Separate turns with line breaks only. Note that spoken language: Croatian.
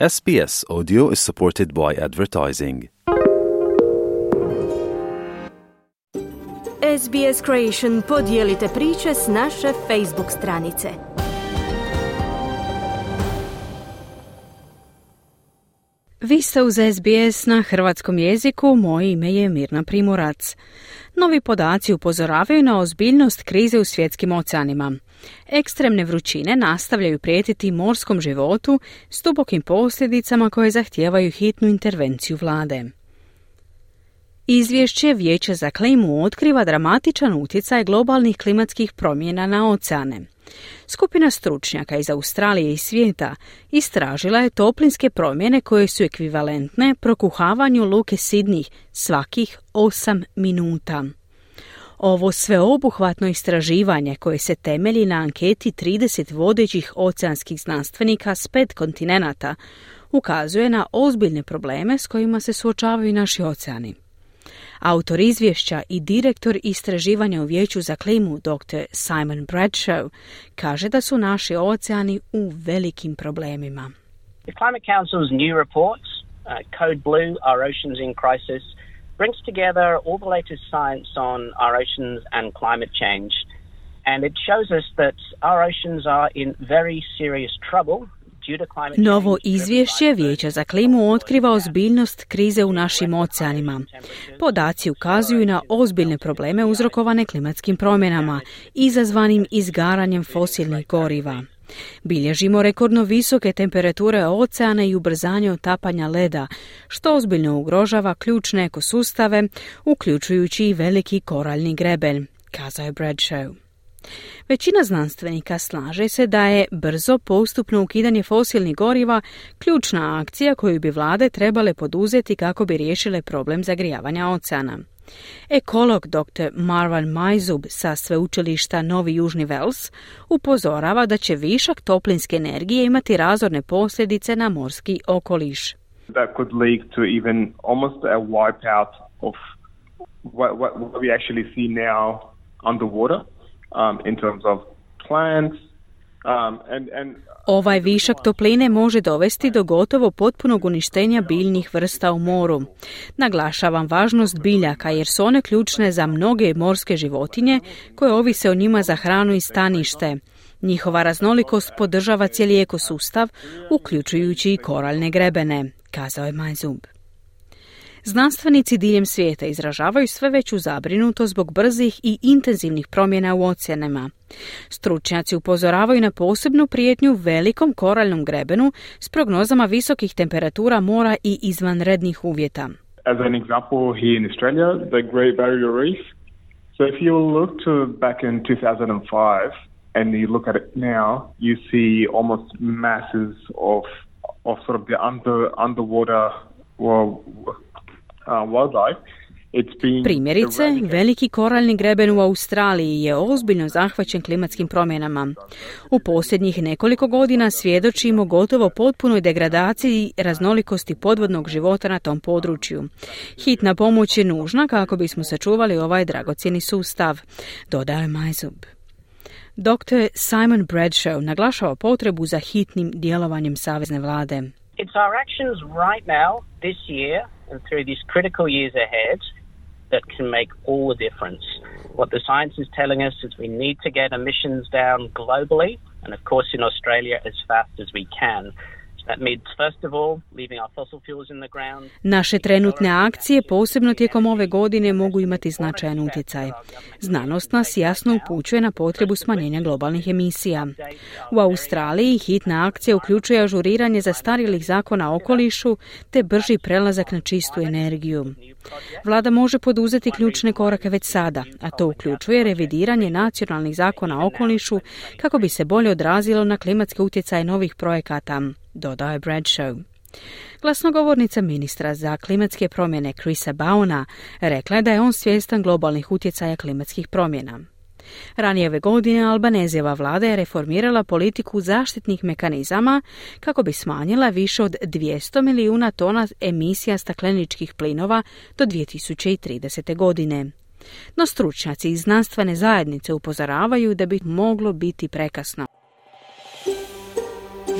SBS Audio is supported by advertising.
SBS Creation podijelite priče s naše Facebook stranice. Vi ste uz SBS na hrvatskom jeziku, moje ime je Mirna Primorac. Novi podaci upozoravaju na ozbiljnost krize u svjetskim oceanima. Ekstremne vrućine nastavljaju prijetiti morskom životu s dubokim posljedicama koje zahtijevaju hitnu intervenciju vlade. Izvješće Vijeća za klimu otkriva dramatičan utjecaj globalnih klimatskih promjena na oceane. Skupina stručnjaka iz Australije i svijeta istražila je toplinske promjene koje su ekvivalentne prokuhavanju luke Sidnih svakih 8 minuta. Ovo sveobuhvatno istraživanje koje se temelji na anketi 30 vodećih oceanskih znanstvenika s pet kontinenata ukazuje na ozbiljne probleme s kojima se suočavaju naši oceani. Autor izvješća i direktor istraživanja u Vijeću za klimu, dr. Simon Bradshaw, kaže da su naši oceani u velikim problemima.
The Climate Council's new reports, uh, Code Blue, Our Oceans in Crisis, brings together all the latest science on our oceans and climate change. And it shows us that our oceans are in very serious trouble
Novo izvješće Vijeća za klimu otkriva ozbiljnost krize u našim oceanima. Podaci ukazuju na ozbiljne probleme uzrokovane klimatskim promjenama, izazvanim izgaranjem fosilnih goriva. Bilježimo rekordno visoke temperature oceana i ubrzanje otapanja leda, što ozbiljno ugrožava ključne ekosustave, uključujući i veliki koraljni greben, kazao je Bradshaw. Većina znanstvenika slaže se da je brzo postupno ukidanje fosilnih goriva ključna akcija koju bi vlade trebale poduzeti kako bi riješile problem zagrijavanja oceana. Ekolog dr. Marwan Majzub sa sveučilišta Novi Južni Vels upozorava da će višak toplinske energije imati razorne posljedice na morski okoliš.
That could lead to even almost a wipeout of what, what, what we actually see now underwater um, in terms of plants, um, and, and
Ovaj višak topline može dovesti do gotovo potpunog uništenja biljnih vrsta u moru. Naglašavam važnost biljaka jer su one ključne za mnoge morske životinje koje ovise o njima za hranu i stanište. Njihova raznolikost podržava cijeli ekosustav, uključujući i koraljne grebene, kazao je Majzub. Znanstvenici diljem svijeta izražavaju sve veću zabrinutost zbog brzih i intenzivnih promjena u oceanima. Stručnjaci upozoravaju na posebnu prijetnju velikom koraljnom grebenu s prognozama visokih temperatura mora i izvanrednih uvjeta.
As an example here in Australia, the Great Barrier Reef. So if you look to back in 2005 and you look at it now, you see almost masses of of sort of the under underwater well,
Primjerice, veliki koralni greben u Australiji je ozbiljno zahvaćen klimatskim promjenama. U posljednjih nekoliko godina svjedočimo gotovo potpunoj degradaciji raznolikosti podvodnog života na tom području. Hitna pomoć je nužna kako bismo sačuvali ovaj dragocjeni sustav, dodaje je Majzub. Dr. Simon Bradshaw naglašava potrebu za hitnim djelovanjem savezne vlade.
It's our actions right now, this year, and through these critical years ahead that can make all the difference. What the science is telling us is we need to get emissions down globally, and of course in Australia as fast as we can.
Naše trenutne akcije, posebno tijekom ove godine, mogu imati značajan utjecaj. Znanost nas jasno upućuje na potrebu smanjenja globalnih emisija. U Australiji hitna akcija uključuje ažuriranje zastarilih zakona okolišu te brži prelazak na čistu energiju. Vlada može poduzeti ključne korake već sada, a to uključuje revidiranje nacionalnih zakona okolišu kako bi se bolje odrazilo na klimatske utjecaje novih projekata dodao je Bradshaw. Glasnogovornica ministra za klimatske promjene Chrisa Bauna rekla je da je on svjestan globalnih utjecaja klimatskih promjena. Ranije ove godine Albanezijeva vlada je reformirala politiku zaštitnih mekanizama kako bi smanjila više od 200 milijuna tona emisija stakleničkih plinova do 2030. godine. No stručnjaci iz znanstvene zajednice upozoravaju da bi moglo biti prekasno.